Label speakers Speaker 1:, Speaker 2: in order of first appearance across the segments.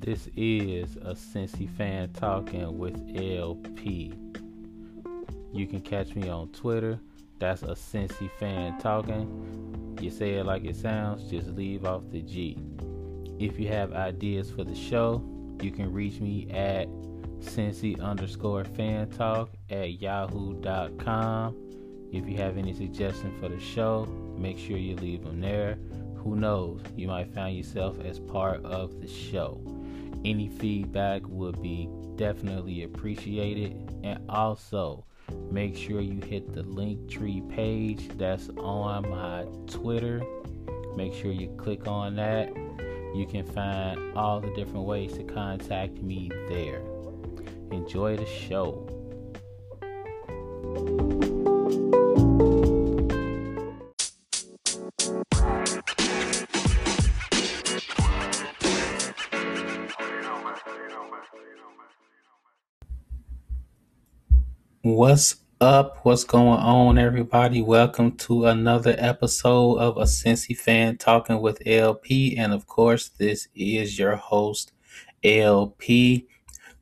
Speaker 1: This is a Cincy fan talking with LP. You can catch me on Twitter. That's a Cincy fan talking. You say it like it sounds, just leave off the G. If you have ideas for the show, you can reach me at Cincy underscore fan talk at yahoo.com. If you have any suggestions for the show, make sure you leave them there. Who knows, you might find yourself as part of the show. Any feedback would be definitely appreciated. And also, make sure you hit the link tree page that's on my Twitter. Make sure you click on that. You can find all the different ways to contact me there. Enjoy the show. What's up? What's going on, everybody? Welcome to another episode of a Cincy fan talking with LP, and of course, this is your host LP.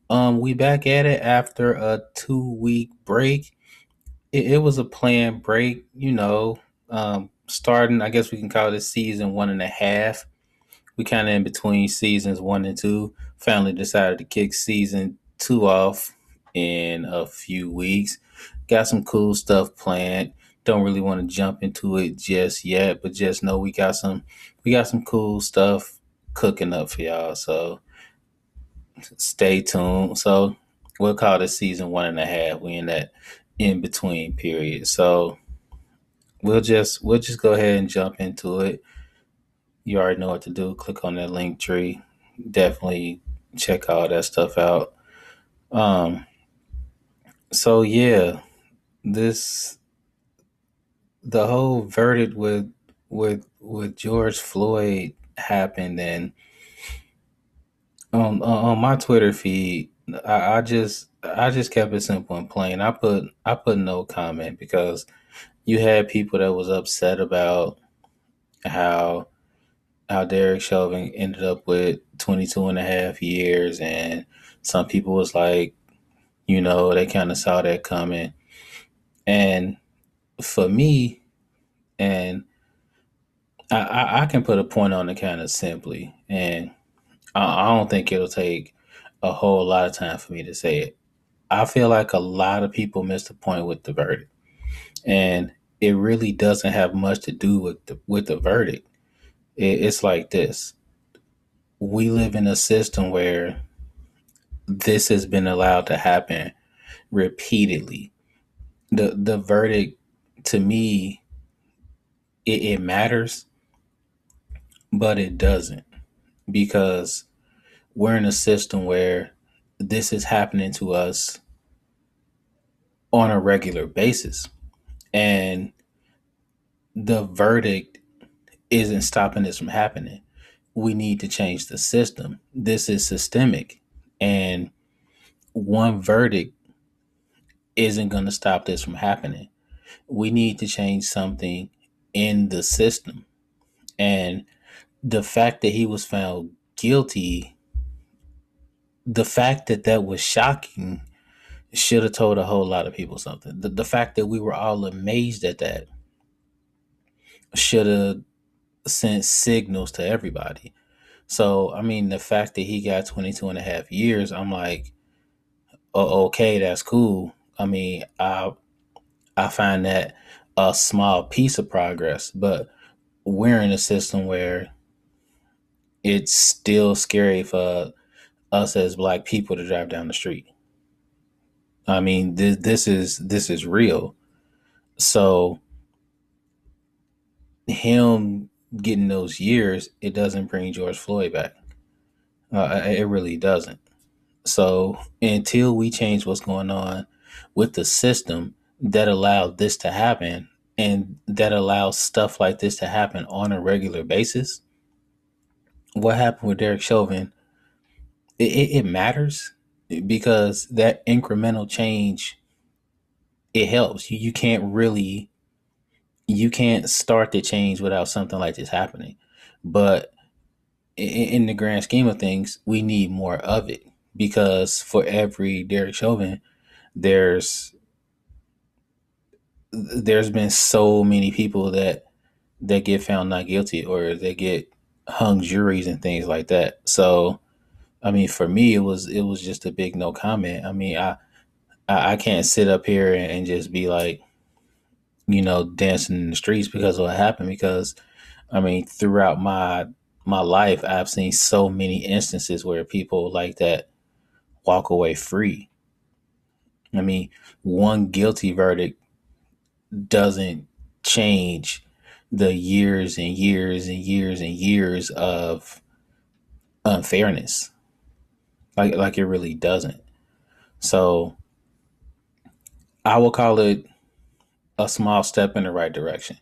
Speaker 1: Um, we back at it after a two week break. It, it was a planned break, you know. Um, starting, I guess we can call this season one and a half. We kind of in between seasons one and two. Finally decided to kick season two off in a few weeks. Got some cool stuff planned. Don't really want to jump into it just yet, but just know we got some we got some cool stuff cooking up for y'all. So stay tuned. So we'll call this season one and a half. We in that in between period. So we'll just we'll just go ahead and jump into it. You already know what to do. Click on that link tree. Definitely check all that stuff out. Um so yeah, this the whole verdict with with with George Floyd happened and on on my Twitter feed, I, I just I just kept it simple and plain. I put I put no comment because you had people that was upset about how how Derek Chauvin ended up with 22 and a half years and some people was like you know, they kind of saw that coming. And for me, and I, I, I can put a point on it kind of simply, and I, I don't think it'll take a whole lot of time for me to say it. I feel like a lot of people missed the point with the verdict, and it really doesn't have much to do with the with the verdict. It, it's like this: we live in a system where this has been allowed to happen repeatedly. The the verdict to me it, it matters, but it doesn't because we're in a system where this is happening to us on a regular basis. And the verdict isn't stopping this from happening. We need to change the system. This is systemic. And one verdict isn't going to stop this from happening. We need to change something in the system. And the fact that he was found guilty, the fact that that was shocking should have told a whole lot of people something. The, the fact that we were all amazed at that should have sent signals to everybody. So, I mean, the fact that he got 22 and a half years, I'm like, oh, okay, that's cool. I mean, I I find that a small piece of progress, but we're in a system where it's still scary for us as black people to drive down the street. I mean, this this is this is real. So him getting those years, it doesn't bring George Floyd back. Uh, it really doesn't. So until we change what's going on with the system that allowed this to happen and that allows stuff like this to happen on a regular basis, what happened with Derek Chauvin, it, it, it matters because that incremental change it helps. You you can't really you can't start the change without something like this happening. But in the grand scheme of things, we need more of it because for every Derek Chauvin, there's there's been so many people that that get found not guilty or they get hung juries and things like that. So, I mean, for me, it was it was just a big no comment. I mean, I I, I can't sit up here and, and just be like, you know, dancing in the streets because of what happened. Because, I mean, throughout my my life, I've seen so many instances where people like that walk away free. I mean, one guilty verdict doesn't change the years and years and years and years of unfairness. Like like it really doesn't. So I will call it a small step in the right direction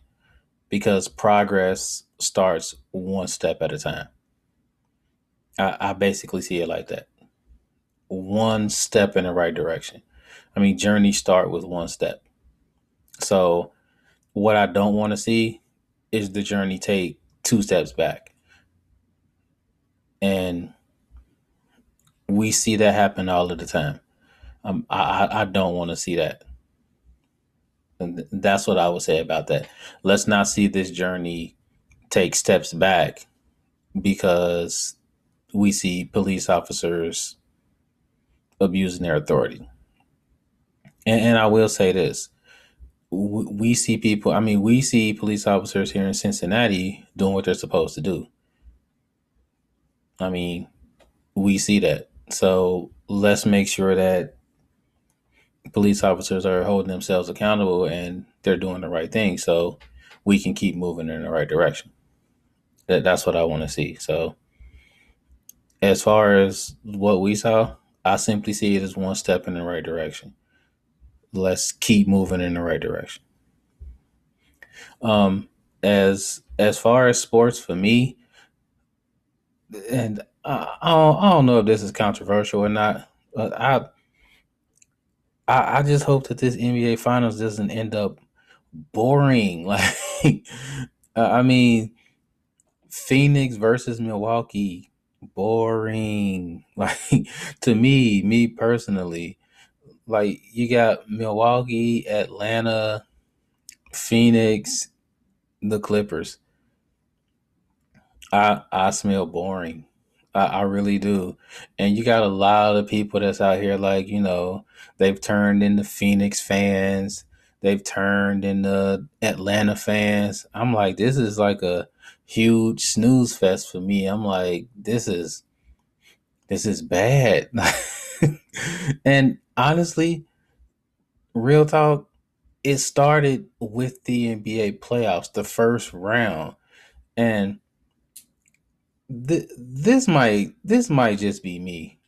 Speaker 1: because progress starts one step at a time. I, I basically see it like that. One step in the right direction. I mean, journeys start with one step. So, what I don't want to see is the journey take two steps back. And we see that happen all of the time. Um, I, I don't want to see that. And that's what I would say about that. Let's not see this journey take steps back because we see police officers abusing their authority. And, and I will say this we see people, I mean, we see police officers here in Cincinnati doing what they're supposed to do. I mean, we see that. So let's make sure that police officers are holding themselves accountable and they're doing the right thing so we can keep moving in the right direction. That, that's what I want to see. So, as far as what we saw, I simply see it as one step in the right direction let's keep moving in the right direction. Um, as as far as sports for me, and I, I, don't, I don't know if this is controversial or not, but I, I I just hope that this NBA Finals doesn't end up boring. Like, I mean, Phoenix versus Milwaukee, boring. Like to me, me personally, like you got Milwaukee, Atlanta, Phoenix, the Clippers. I I smell boring. I, I really do. And you got a lot of people that's out here like, you know, they've turned into Phoenix fans. They've turned into Atlanta fans. I'm like, this is like a huge snooze fest for me. I'm like, this is this is bad. and honestly, real talk, it started with the NBA playoffs, the first round. And th- this might this might just be me.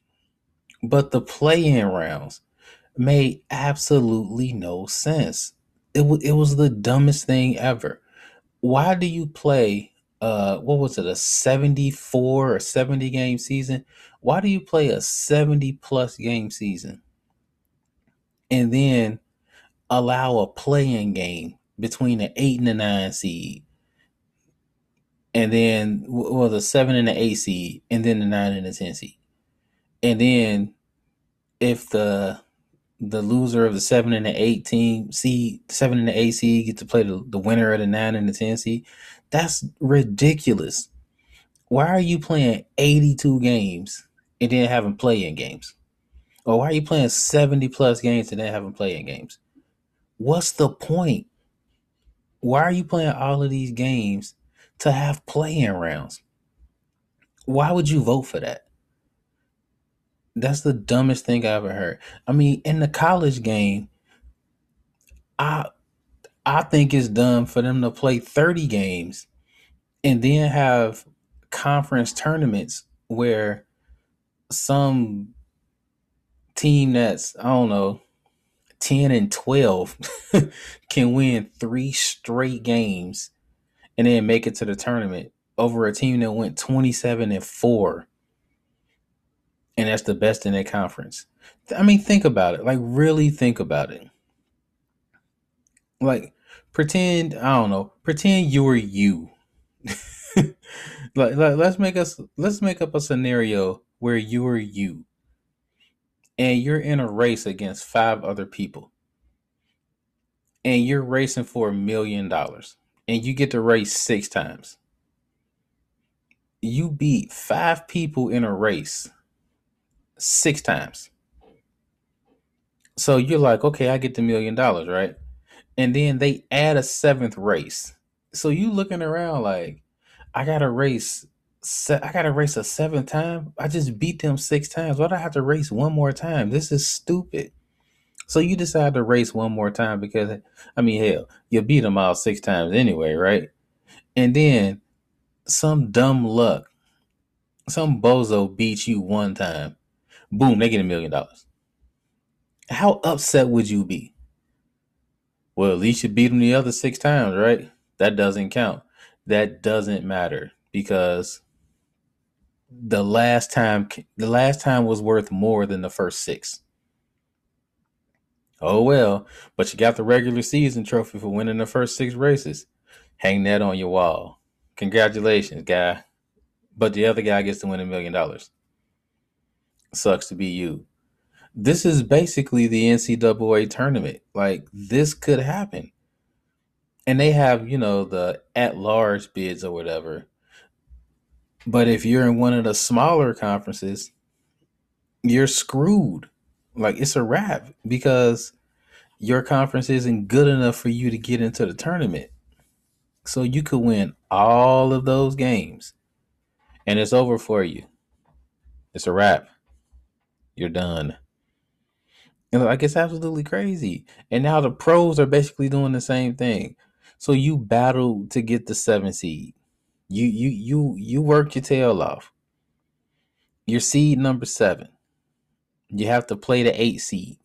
Speaker 1: But the play-in rounds made absolutely no sense. It, w- it was the dumbest thing ever. Why do you play uh what was it a 74 or 70 game season why do you play a 70 plus game season and then allow a play-in game between the 8 and the 9 seed and then well the 7 and the 8 seed and then the 9 and the 10 seed and then if the the loser of the 7 and the 8 team seed 7 and the 8 seed get to play the, the winner of the 9 and the 10 seed that's ridiculous. Why are you playing 82 games and then having play-in games? Or why are you playing 70 plus games and then having play-in games? What's the point? Why are you playing all of these games to have play-in rounds? Why would you vote for that? That's the dumbest thing I ever heard. I mean, in the college game, I I think it's dumb for them to play 30 games and then have conference tournaments where some team that's, I don't know, 10 and 12 can win three straight games and then make it to the tournament over a team that went 27 and 4 and that's the best in their conference. I mean, think about it. Like, really think about it. Like, pretend, I don't know, pretend you're you. like, like, let's make us let's make up a scenario where you are you and you're in a race against five other people and you're racing for a million dollars and you get to race six times. You beat five people in a race six times. So you're like okay i get the million dollars right? And then they add a seventh race. So you looking around like i gotta race i gotta race a seventh time? I just beat them six times. Why do i have to race one more time? This is stupid so you decide to race one more time because, I mean, hell, you beat them all six times anyway, right? And then some dumb luck, some bozo beats you one time. Boom, they get a million dollars. How upset would you be? Well, at least you beat them the other six times, right? That doesn't count. That doesn't matter because the last time the last time was worth more than the first six. Oh well, but you got the regular season trophy for winning the first six races. Hang that on your wall. Congratulations, guy. But the other guy gets to win a million dollars. Sucks to be you. This is basically the NCAA tournament. Like, this could happen. And they have, you know, the at large bids or whatever. But if you're in one of the smaller conferences, you're screwed. Like, it's a wrap because your conference isn't good enough for you to get into the tournament. So you could win all of those games and it's over for you. It's a wrap. You're done. And like it's absolutely crazy. And now the pros are basically doing the same thing. So you battle to get the seven seed. You you you you work your tail off. Your seed number seven. You have to play the eight seed.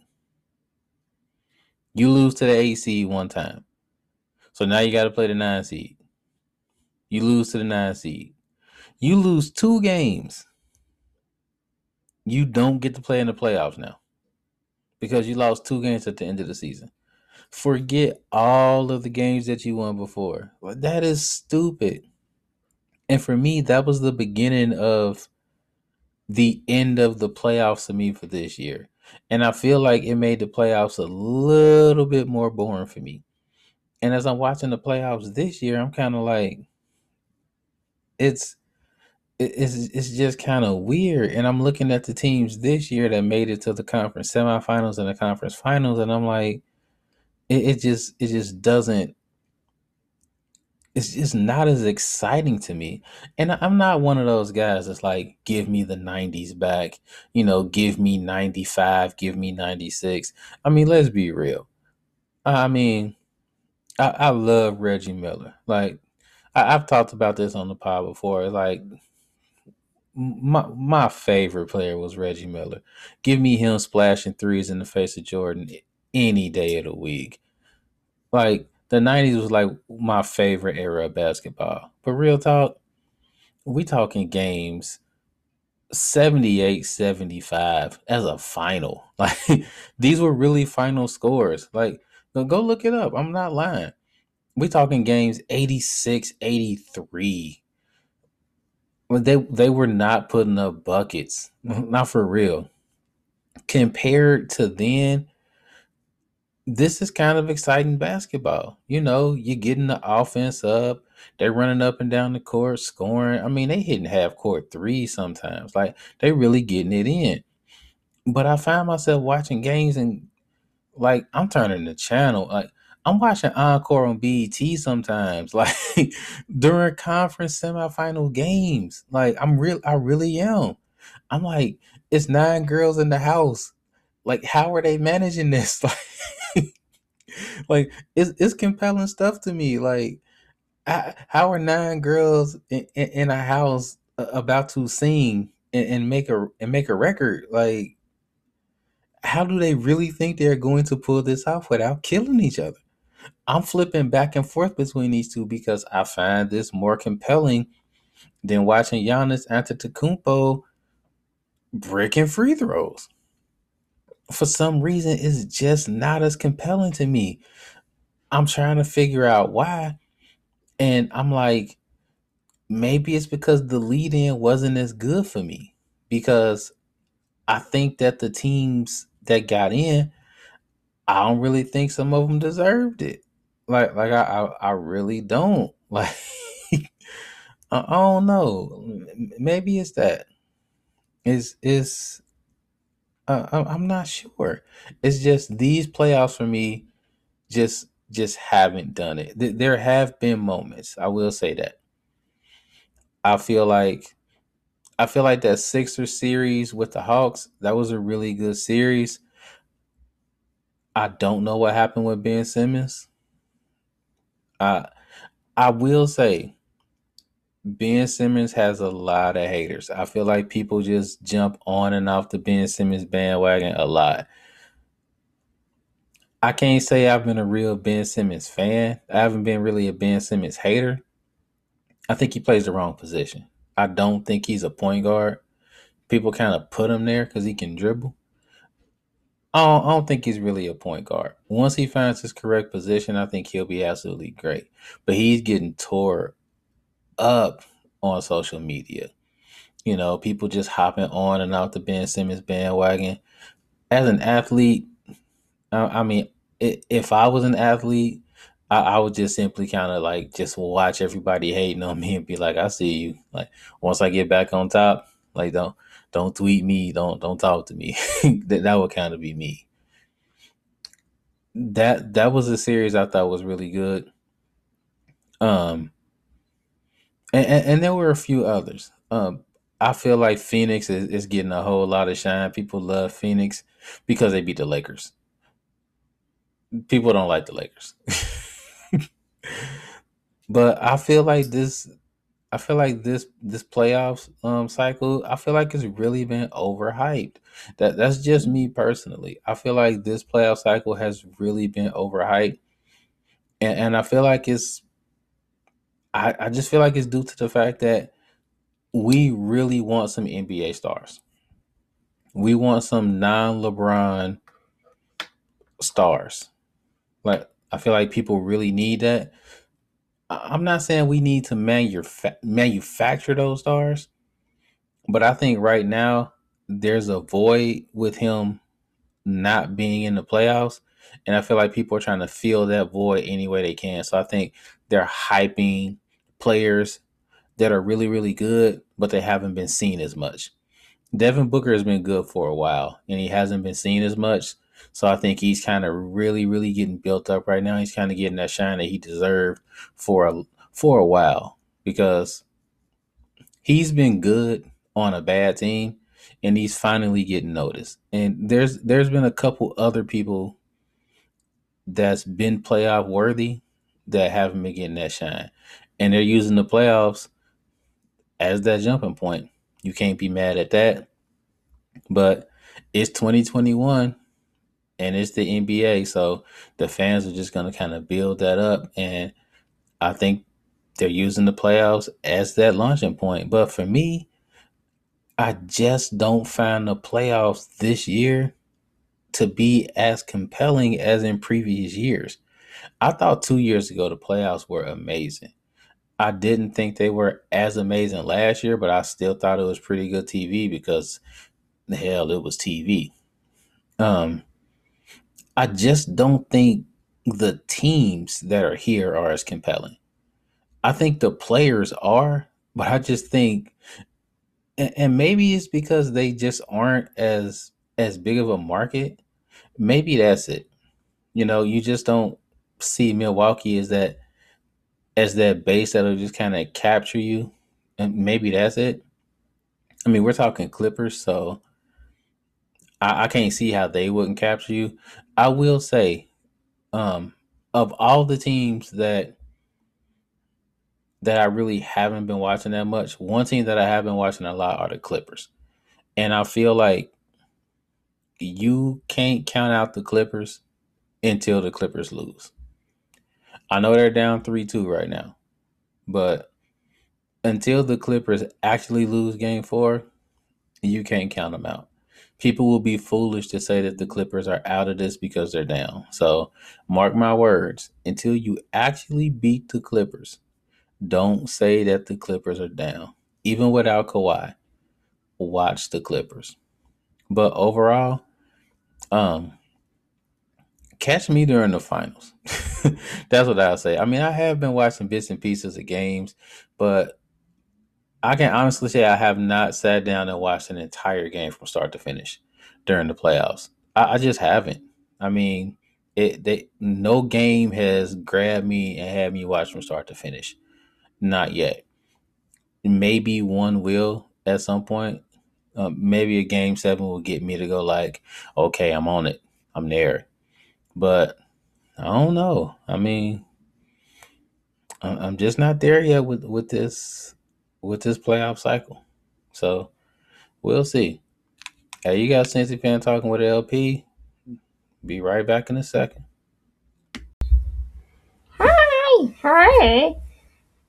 Speaker 1: You lose to the eight seed one time. So now you got to play the nine seed. You lose to the nine seed. You lose two games. You don't get to play in the playoffs now because you lost two games at the end of the season. Forget all of the games that you won before. That is stupid. And for me, that was the beginning of the end of the playoffs to me for this year. And I feel like it made the playoffs a little bit more boring for me. And as I'm watching the playoffs this year, I'm kind of like, it's it's it's just kind of weird. And I'm looking at the teams this year that made it to the conference semifinals and the conference finals, and I'm like, it, it just it just doesn't it's just not as exciting to me. And I'm not one of those guys that's like, give me the 90s back, you know, give me 95, give me 96. I mean, let's be real. I mean, I, I love Reggie Miller. Like, I, have talked about this on the pod before. Like, my my favorite player was Reggie Miller. Give me him splashing threes in the face of Jordan any day of the week. Like, the 90s was like my favorite era of basketball. But real talk, we talking games 78 75 as a final. Like these were really final scores. Like go look it up. I'm not lying. We talking games 86 83. They they were not putting up buckets. Not for real. Compared to then, this is kind of exciting basketball. You know, you're getting the offense up. They're running up and down the court, scoring. I mean, they hitting half court three sometimes. Like they really getting it in. But I find myself watching games and like I'm turning the channel. Like I'm watching Encore on BET sometimes. Like during conference semifinal games. Like I'm real I really am. I'm like, it's nine girls in the house. Like, how are they managing this? Like like it's it's compelling stuff to me. Like, I, how are nine girls in, in, in a house uh, about to sing and, and, make a and make a record? Like, how do they really think they're going to pull this off without killing each other? I'm flipping back and forth between these two because I find this more compelling than watching Giannis Antetokounmpo breaking free throws for some reason it's just not as compelling to me. I'm trying to figure out why. And I'm like, maybe it's because the lead in wasn't as good for me because I think that the teams that got in, I don't really think some of them deserved it. Like, like I, I, I really don't. Like, I, don't know. Maybe it's that. Is is uh, I'm not sure. It's just these playoffs for me, just just haven't done it. There have been moments. I will say that. I feel like I feel like that Sixer series with the Hawks, that was a really good series. I don't know what happened with Ben Simmons. I I will say Ben Simmons has a lot of haters. I feel like people just jump on and off the Ben Simmons bandwagon a lot. I can't say I've been a real Ben Simmons fan. I haven't been really a Ben Simmons hater. I think he plays the wrong position. I don't think he's a point guard. People kind of put him there because he can dribble. I don't, I don't think he's really a point guard. Once he finds his correct position, I think he'll be absolutely great. But he's getting tore up on social media. You know, people just hopping on and off the Ben Simmons bandwagon. As an athlete, I, I mean, if I was an athlete, I, I would just simply kind of like just watch everybody hating on me and be like, I see you. Like once I get back on top, like don't don't tweet me, don't don't talk to me. that that would kind of be me. That that was a series I thought was really good. Um, and, and, and there were a few others. Um, I feel like Phoenix is, is getting a whole lot of shine. People love Phoenix because they beat the Lakers. People don't like the Lakers. but I feel like this I feel like this this playoffs um cycle, I feel like it's really been overhyped. That that's just me personally. I feel like this playoff cycle has really been overhyped. And and I feel like it's I, I just feel like it's due to the fact that we really want some NBA stars. We want some non LeBron stars. Like I feel like people really need that. I'm not saying we need to manufa- manufacture those stars, but I think right now there's a void with him not being in the playoffs. And I feel like people are trying to fill that void any way they can. So I think they're hyping players that are really, really good, but they haven't been seen as much. Devin Booker has been good for a while and he hasn't been seen as much. So I think he's kind of really, really getting built up right now. He's kind of getting that shine that he deserved for a for a while because he's been good on a bad team and he's finally getting noticed. And there's there's been a couple other people that's been playoff worthy that haven't been getting that shine. And they're using the playoffs as that jumping point. You can't be mad at that. But it's 2021 and it's the NBA, so the fans are just going to kind of build that up and I think they're using the playoffs as that launching point. But for me, I just don't find the playoffs this year to be as compelling as in previous years. I thought 2 years ago the playoffs were amazing. I didn't think they were as amazing last year, but I still thought it was pretty good TV because hell it was TV. Um I just don't think the teams that are here are as compelling. I think the players are, but I just think and, and maybe it's because they just aren't as as big of a market. Maybe that's it. You know, you just don't see Milwaukee as that as that base that'll just kind of capture you, and maybe that's it. I mean, we're talking Clippers, so I, I can't see how they wouldn't capture you. I will say, um, of all the teams that that I really haven't been watching that much, one team that I have been watching a lot are the Clippers, and I feel like you can't count out the Clippers until the Clippers lose. I know they're down 3 2 right now, but until the Clippers actually lose game four, you can't count them out. People will be foolish to say that the Clippers are out of this because they're down. So, mark my words, until you actually beat the Clippers, Don't say that the Clippers are down. Even without Kawhi, watch the Clippers. But overall, um, catch me during the finals. That's what I'll say. I mean, I have been watching bits and pieces of games, but I can honestly say I have not sat down and watched an entire game from start to finish during the playoffs. I, I just haven't. I mean, it they no game has grabbed me and had me watch from start to finish. Not yet. Maybe one will at some point. Um, maybe a game seven will get me to go like, okay, I'm on it. I'm there. But I don't know. I mean, I'm just not there yet with with this with this playoff cycle. So we'll see. Hey, you got Cincy fan talking with LP. Be right back in a second.
Speaker 2: Hi, hi.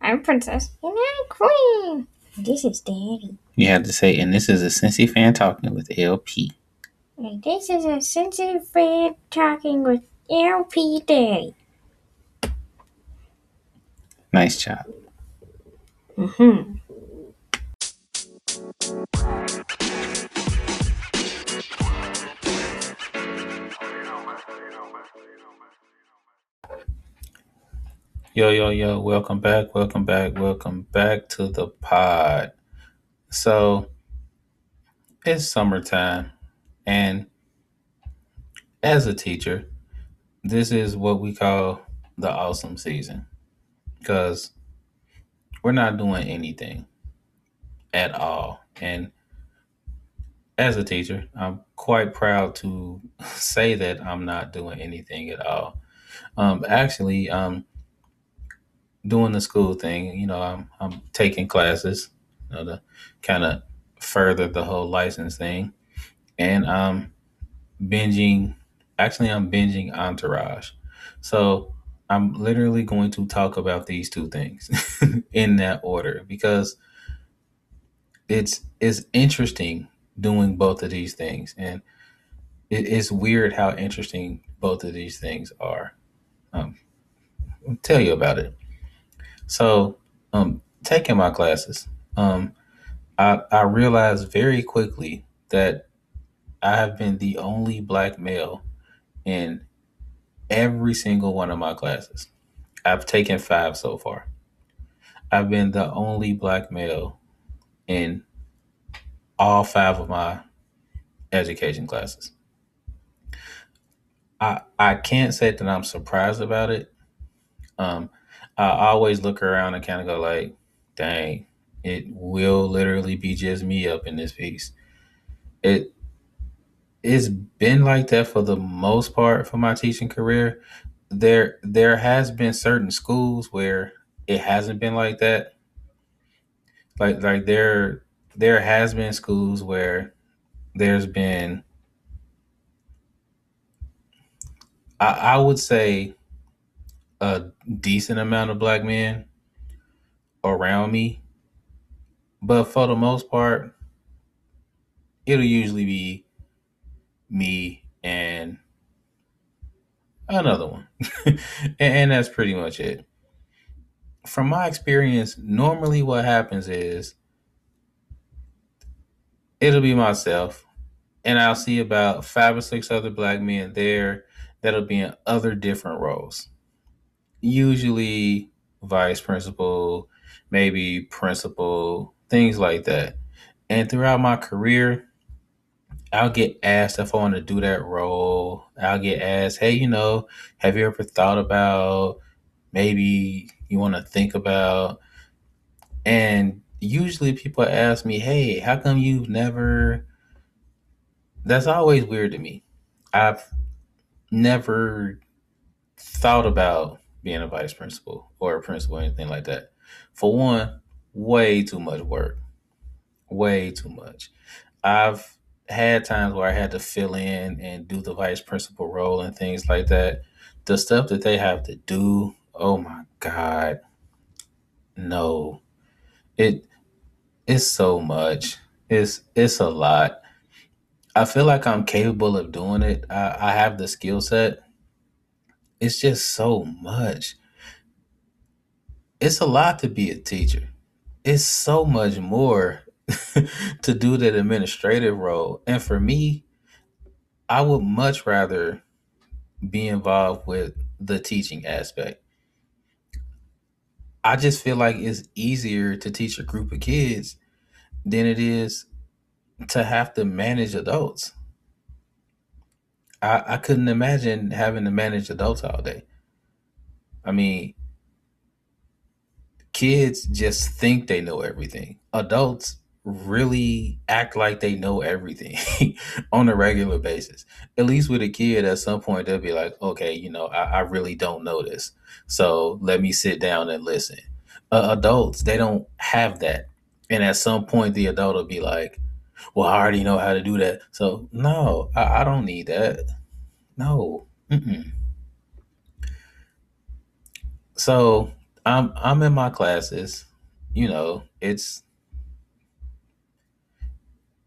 Speaker 2: I'm Princess and I'm Queen. This is Daddy.
Speaker 1: You have to say, and this is a Cincy fan talking with LP.
Speaker 2: And this is a sensitive fan talking with LP Daddy.
Speaker 1: Nice job.
Speaker 2: Mm-hmm.
Speaker 1: Yo, yo, yo, welcome back, welcome back, welcome back to the pod. So, it's summertime, and as a teacher, this is what we call the awesome season because we're not doing anything at all. And as a teacher, I'm quite proud to say that I'm not doing anything at all. Um, actually, um, doing the school thing. You know, I'm I'm taking classes, you know, to kind of further the whole license thing, and I'm binging. Actually, I'm binging Entourage. So I'm literally going to talk about these two things in that order because it's it's interesting doing both of these things, and it, it's weird how interesting both of these things are. Um, I'll tell you about it. So, um, taking my classes, um, I, I realized very quickly that I have been the only black male in every single one of my classes. I've taken five so far. I've been the only black male in all five of my education classes. I I can't say that I'm surprised about it. Um, I always look around and kind of go like, dang, it will literally be just me up in this piece. It it's been like that for the most part for my teaching career. There there has been certain schools where it hasn't been like that. Like like there there has been schools where there's been I, I would say a decent amount of black men around me. But for the most part, it'll usually be me and another one. and, that's pretty much it. From my experience, normally what happens is it'll be myself, and I'll see about five or six other black men there that'll be in other different roles. Usually vice principal, maybe principal, things like that. And throughout my career, I'll get asked if I want to do that role. I'll get asked, hey, you know, have you ever thought about maybe you want to think about? And usually people ask me, hey, how come you've never. That's always weird to me. I've never thought about being a vice principal or a principal or anything like that. For one, way too much work. Way too much. I've had times where I had to fill in and do the vice principal role and things like that. The stuff that they have to do, oh my god. No. It it's so much. It's it's a lot. I feel like I'm capable of doing it. I, I have the skill set. It's just so much. it's a lot to be a teacher. It's so much more to do that administrative role. And for me, I would much rather be involved with the teaching aspect. I just feel like it's easier to teach a group of kids than it is to have to manage adults. I, I couldn't imagine having to manage adults all day. I mean, kids just think they know everything. Adults really act like they know everything on a regular basis. At least with a kid, at some point, they'll be like, okay, you know, I, I really don't know this. So let me sit down and listen. Uh, adults, they don't have that. And at some point, the adult will be like, well, I already know how to do that. So, no, I, I don't need that. No. Mm-mm. So I'm I'm in my classes. You know, it's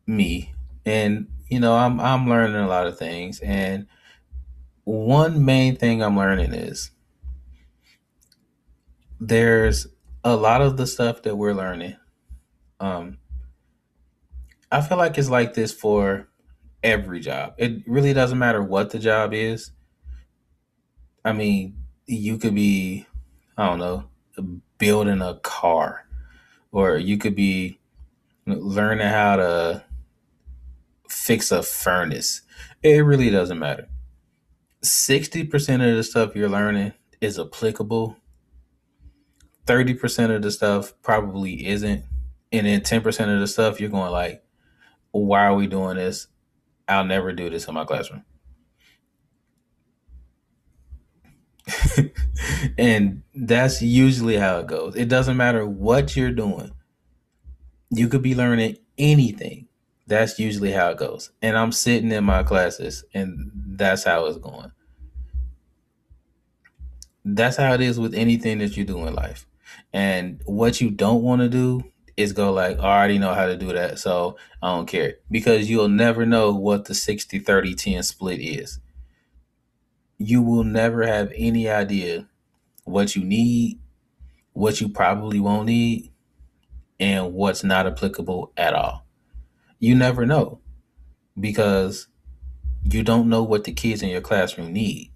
Speaker 1: me, and you know, I'm I'm learning a lot of things. And one main thing I'm learning is there's a lot of the stuff that we're learning. Um, I feel like it's like this for every job. It really doesn't matter what the job is. I mean, you could be, I don't know, building a car, or you could be learning how to fix a furnace. It really doesn't matter. 60% of the stuff you're learning is applicable. 30% of the stuff probably isn't. And then 10% of the stuff you're going like, why are we doing this? I'll never do this in my classroom. and that's usually how it goes. It doesn't matter what you're doing. You could be learning anything. That's usually how it goes. And I'm sitting in my classes and that's how it's going. That's how it is with anything that you do in life. And what you don't want to do is go like, oh, I already know how to do that, so I don't care. Because you'll never know what the 60 30 10 split is. You will never have any idea what you need, what you probably won't need, and what's not applicable at all. You never know because you don't know what the kids in your classroom need.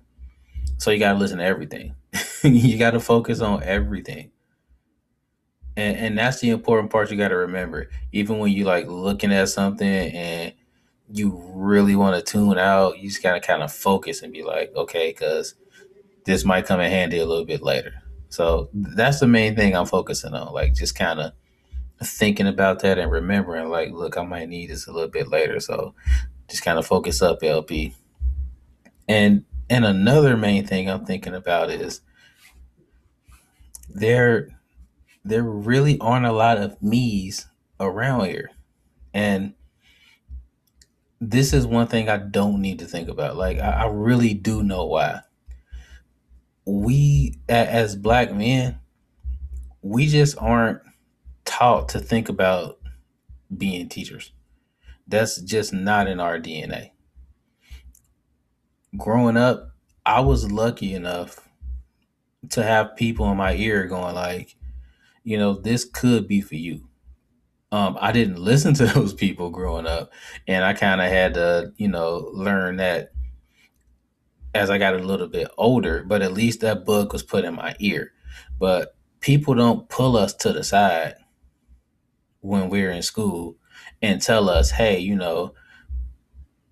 Speaker 1: So you got to listen to everything. you got to focus on everything. And, and that's the important part you got to remember. Even when you like looking at something and you really want to tune out, you just got to kind of focus and be like, okay, because this might come in handy a little bit later. So that's the main thing I'm focusing on. Like just kind of thinking about that and remembering, like, look, I might need this a little bit later. So just kind of focus up, LP. And and another main thing I'm thinking about is there there really aren't a lot of me's around here. And this is one thing I don't need to think about. Like I, I really do know why. We as black men, we just aren't taught to think about being teachers. That's just not in our DNA. Growing up, I was lucky enough to have people in my ear going like, you know, this could be for you. Um, I didn't listen to those people growing up, and I kind of had to, you know, learn that as I got a little bit older. But at least that book was put in my ear. But people don't pull us to the side when we're in school and tell us, hey, you know,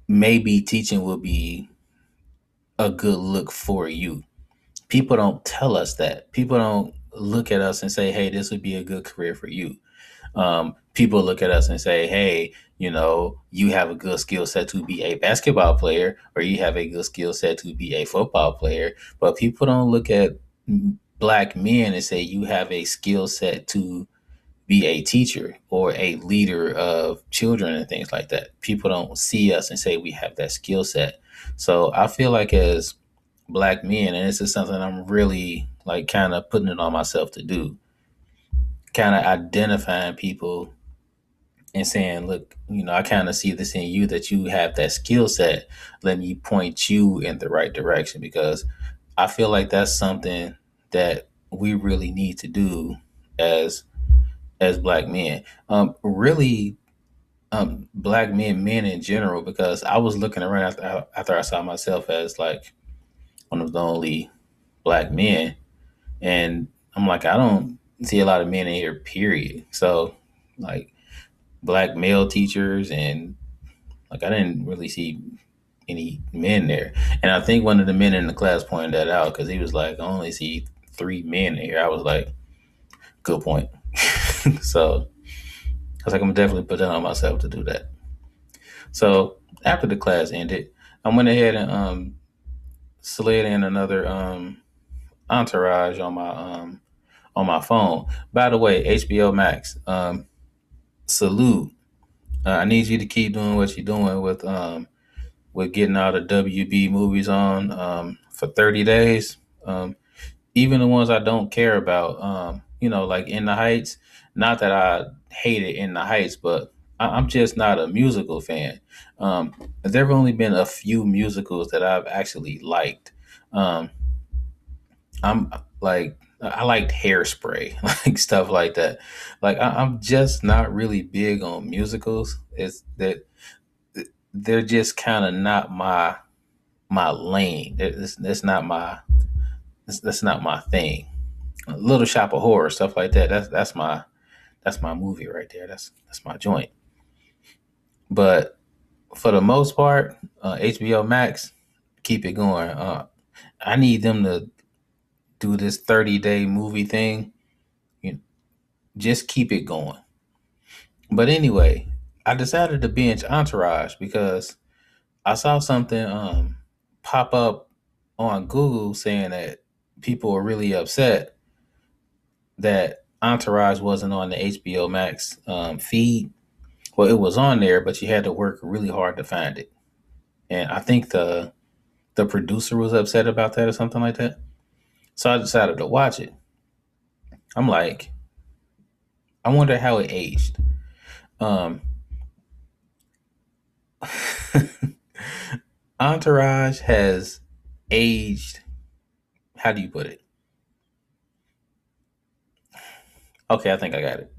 Speaker 1: maybe teaching will be a good look for you. People don't tell us that. People don't look at us and say, hey, this would be a good career for you. Um, people look at us and say, hey, you know, you have a good skill set to be a basketball player or you have a good skill set to be a football player. But people don't look at black men and say, you have a skill set to be a teacher or a leader of children and things like that. People don't see us and say we have that skill set. So I feel like as black men, and this is something I'm really like kind of putting it on myself to do, kind of identifying people and saying, look, you know, I kind of see this in you that you have that skill set. Let me point you in the right direction because I feel like that's something that we really need to do as as black men. Um, really, um, black men, men in general, because I was looking around after, after I saw myself as like one of the only black men, and I'm like, I don't see a lot of men in here. Period. So, like, black male teachers, and like, I didn't really see any men there. And I think one of the men in the class pointed that out because he was like, I only see three men in here. I was like, good point. so I was like, I'm definitely put that on myself to do that. So after the class ended, I went ahead and um, slid in another um, entourage on my um, on my phone. By the way, HBO Max, um, salute. Uh, I need you to keep doing what you're doing with um, with getting all the WB movies on um, for 30 days. Um, even the ones I don't care about, um, you know, like In the Heights. Not that I hate it In the Heights, but I- am just not a musical fan. Um, there have only been a few musicals that I've actually liked. Um, I'm like I liked Hairspray, like stuff like that. Like I, am just not really big on musicals. It's that they're just kind of not my my lane. It's, it's not my it's, that's not my thing. Little Shop of Horror stuff like that. That's that's my that's my movie right there. That's that's my joint. But for the most part, uh, HBO Max keep it going. Uh, I need them to do this 30 day movie thing. You know, just keep it going. But anyway, I decided to binge Entourage because I saw something um, pop up on Google saying that people are really upset that Entourage wasn't on the HBO Max um, feed. Well, it was on there, but you had to work really hard to find it. And I think the the producer was upset about that or something like that. So I decided to watch it. I'm like, I wonder how it aged. Um, Entourage has aged. How do you put it? Okay, I think I got it.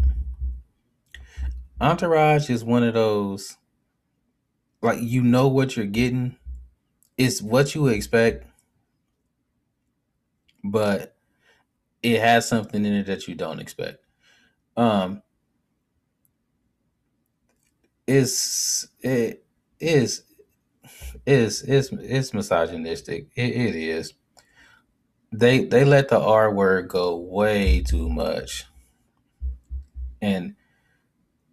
Speaker 1: Entourage is one of those, like, you know what you're getting. It's what you expect, but it has something in it that you don't expect. Um, it's it is is is is misogynistic. It, it is. They they let the R word go way too much, and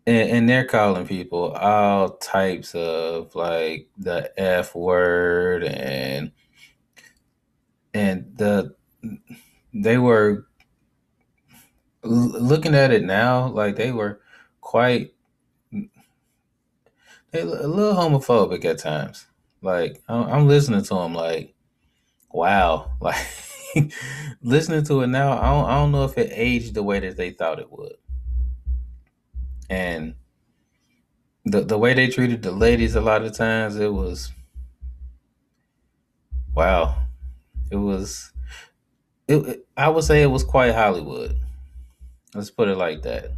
Speaker 1: and, and they're calling people all types of like the F word and and the they were looking at it now like they were quite a little homophobic at times. Like I'm listening to them, like, wow, like listening to it now. I don't, I don't know if it aged the way that they thought it would, and the the way they treated the ladies a lot of times, it was wow. It was, it. I would say it was quite Hollywood. Let's put it like that.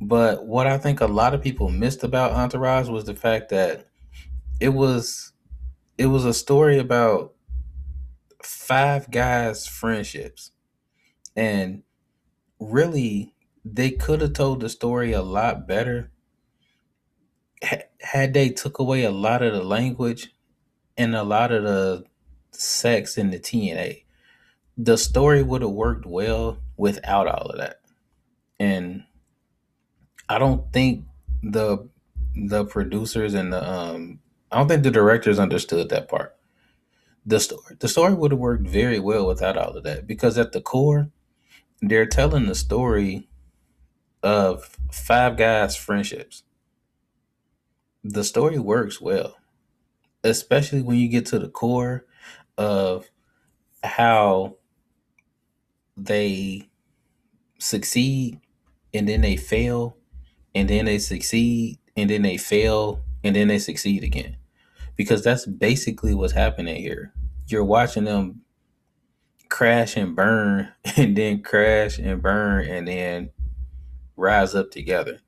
Speaker 1: But what I think a lot of people missed about Entourage was the fact that it was it was a story about five guys' friendships. And really they could have told the story a lot better had they took away a lot of the language and a lot of the sex and the TNA. The story would have worked well without all of that. And I don't think the the producers and the um I don't think the directors understood that part. The story the story would have worked very well without all of that because at the core they're telling the story of five guys friendships. The story works well, especially when you get to the core of how they succeed and then they fail and then they succeed and then they fail and then they succeed again because that's basically what's happening here you're watching them crash and burn and then crash and burn and then rise up together.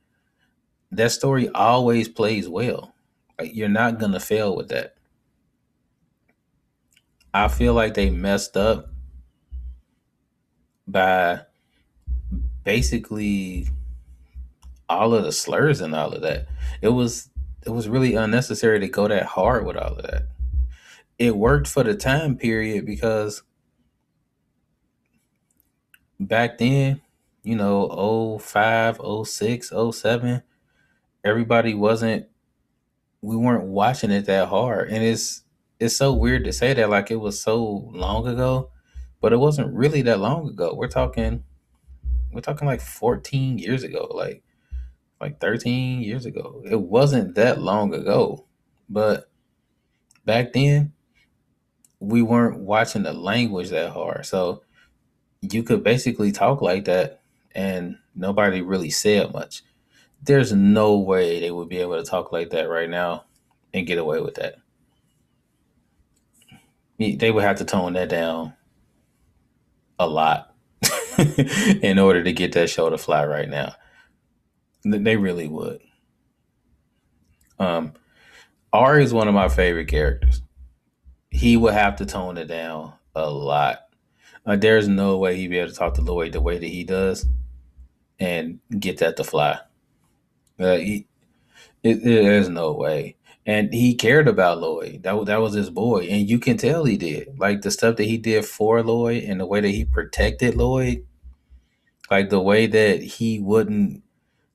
Speaker 1: That story always plays well. Like you're not gonna fail with that. I feel like they messed up by basically all of the slurs and all of that. It was it was really unnecessary to go that hard with all of that. It worked for the time period because back then, you know, 05, 06, 07, everybody wasn't we weren't watching it that hard. And it's it's so weird to say that like it was so long ago, but it wasn't really that long ago. We're talking we're talking like 14 years ago, like like 13 years ago. It wasn't that long ago. But back then we weren't watching the language that hard. So you could basically talk like that and nobody really said much. There's no way they would be able to talk like that right now and get away with that. They would have to tone that down a lot in order to get that show to fly right now. They really would. Um, Ari is one of my favorite characters. He would have to tone it down a lot. Uh, there's no way he'd be able to talk to Lloyd the way that he does and get that to fly. Uh, he, it, there's no way. And he cared about Lloyd. That that was his boy, and you can tell he did. Like the stuff that he did for Lloyd, and the way that he protected Lloyd, like the way that he wouldn't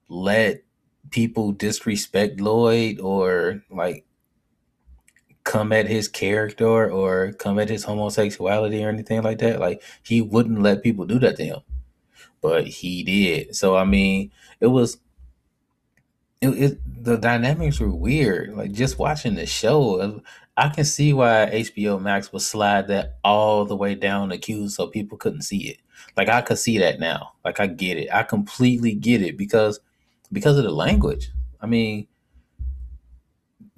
Speaker 1: let people disrespect Lloyd or like come at his character or come at his homosexuality or anything like that. Like he wouldn't let people do that to him, but he did. So I mean, it was it, it the dynamics were weird. Like just watching the show, I can see why HBO Max would slide that all the way down the queue so people couldn't see it. Like I could see that now. Like I get it. I completely get it because because of the language. I mean,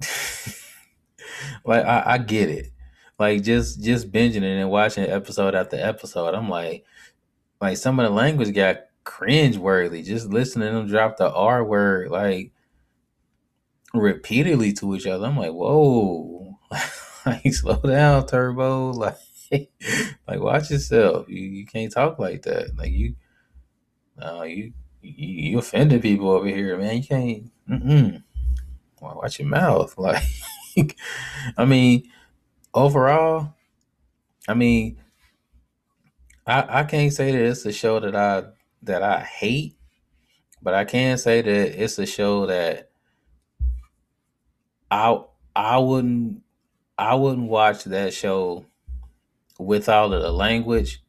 Speaker 1: like I, I get it. Like just just binging it and watching episode after episode, I'm like, like some of the language got cringe worthy. Just listening to them drop the R word like repeatedly to each other. I'm like, whoa, like slow down, Turbo. Like, like watch yourself. You you can't talk like that. Like you, no, you you, you offended people over here, man. You can't. Mm-mm. Watch your mouth. Like, I mean, overall, I mean, I I can't say that it's a show that I that I hate, but I can say that it's a show that I I wouldn't I wouldn't watch that show with all of the language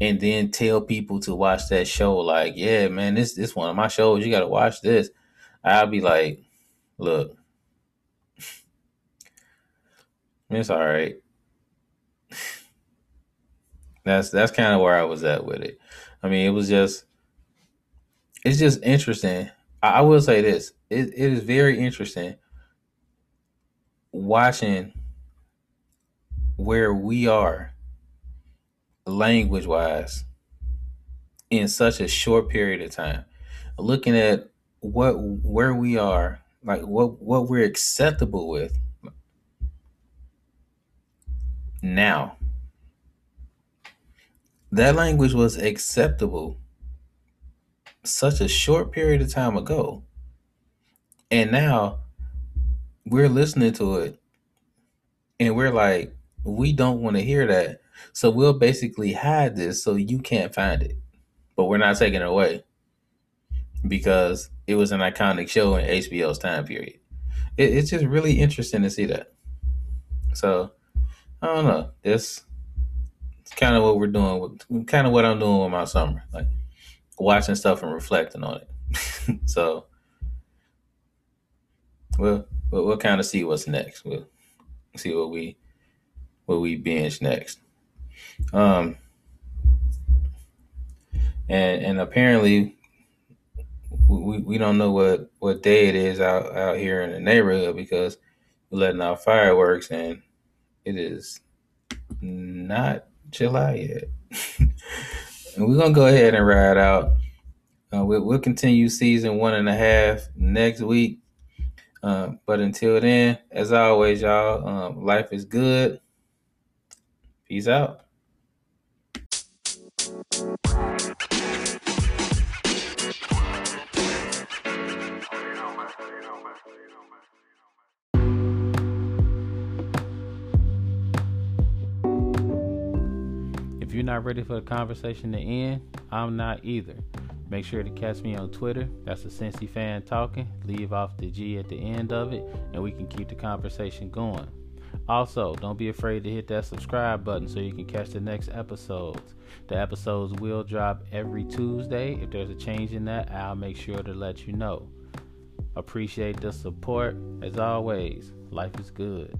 Speaker 1: and then tell people to watch that show like, yeah, man, this this one of my shows, you gotta watch this. I'll be like, look, it's all right. That's that's kind of where I was at with it. I mean, it was just it's just interesting. I, I will say this: it, it is very interesting watching where we are language wise in such a short period of time looking at what where we are like what what we're acceptable with now that language was acceptable such a short period of time ago. And now we're listening to it and we're like we don't want to hear that. So we'll basically hide this so you can't find it. But we're not taking it away because it was an iconic show in hbo's time period. It, it's just really interesting to see that. So i don't know. This kind of what we're doing with kind of what i'm doing with my summer like watching stuff and reflecting on it. So we'll, we'll, we'll kind of see what's next. We'll see what we what we binge next. Um and and apparently we, we don't know what what day it is out out here in the neighborhood because we're letting out fireworks and it is not July yet. and we're gonna go ahead and ride out. Uh, we'll, we'll continue season one and a half next week. Um, but until then, as always, y'all, um, life is good. Peace out. Not ready for the conversation to end, I'm not either. Make sure to catch me on Twitter. That's a Cincy fan talking. Leave off the G at the end of it, and we can keep the conversation going. Also, don't be afraid to hit that subscribe button so you can catch the next episodes. The episodes will drop every Tuesday. If there's a change in that, I'll make sure to let you know. Appreciate the support. As always, life is good.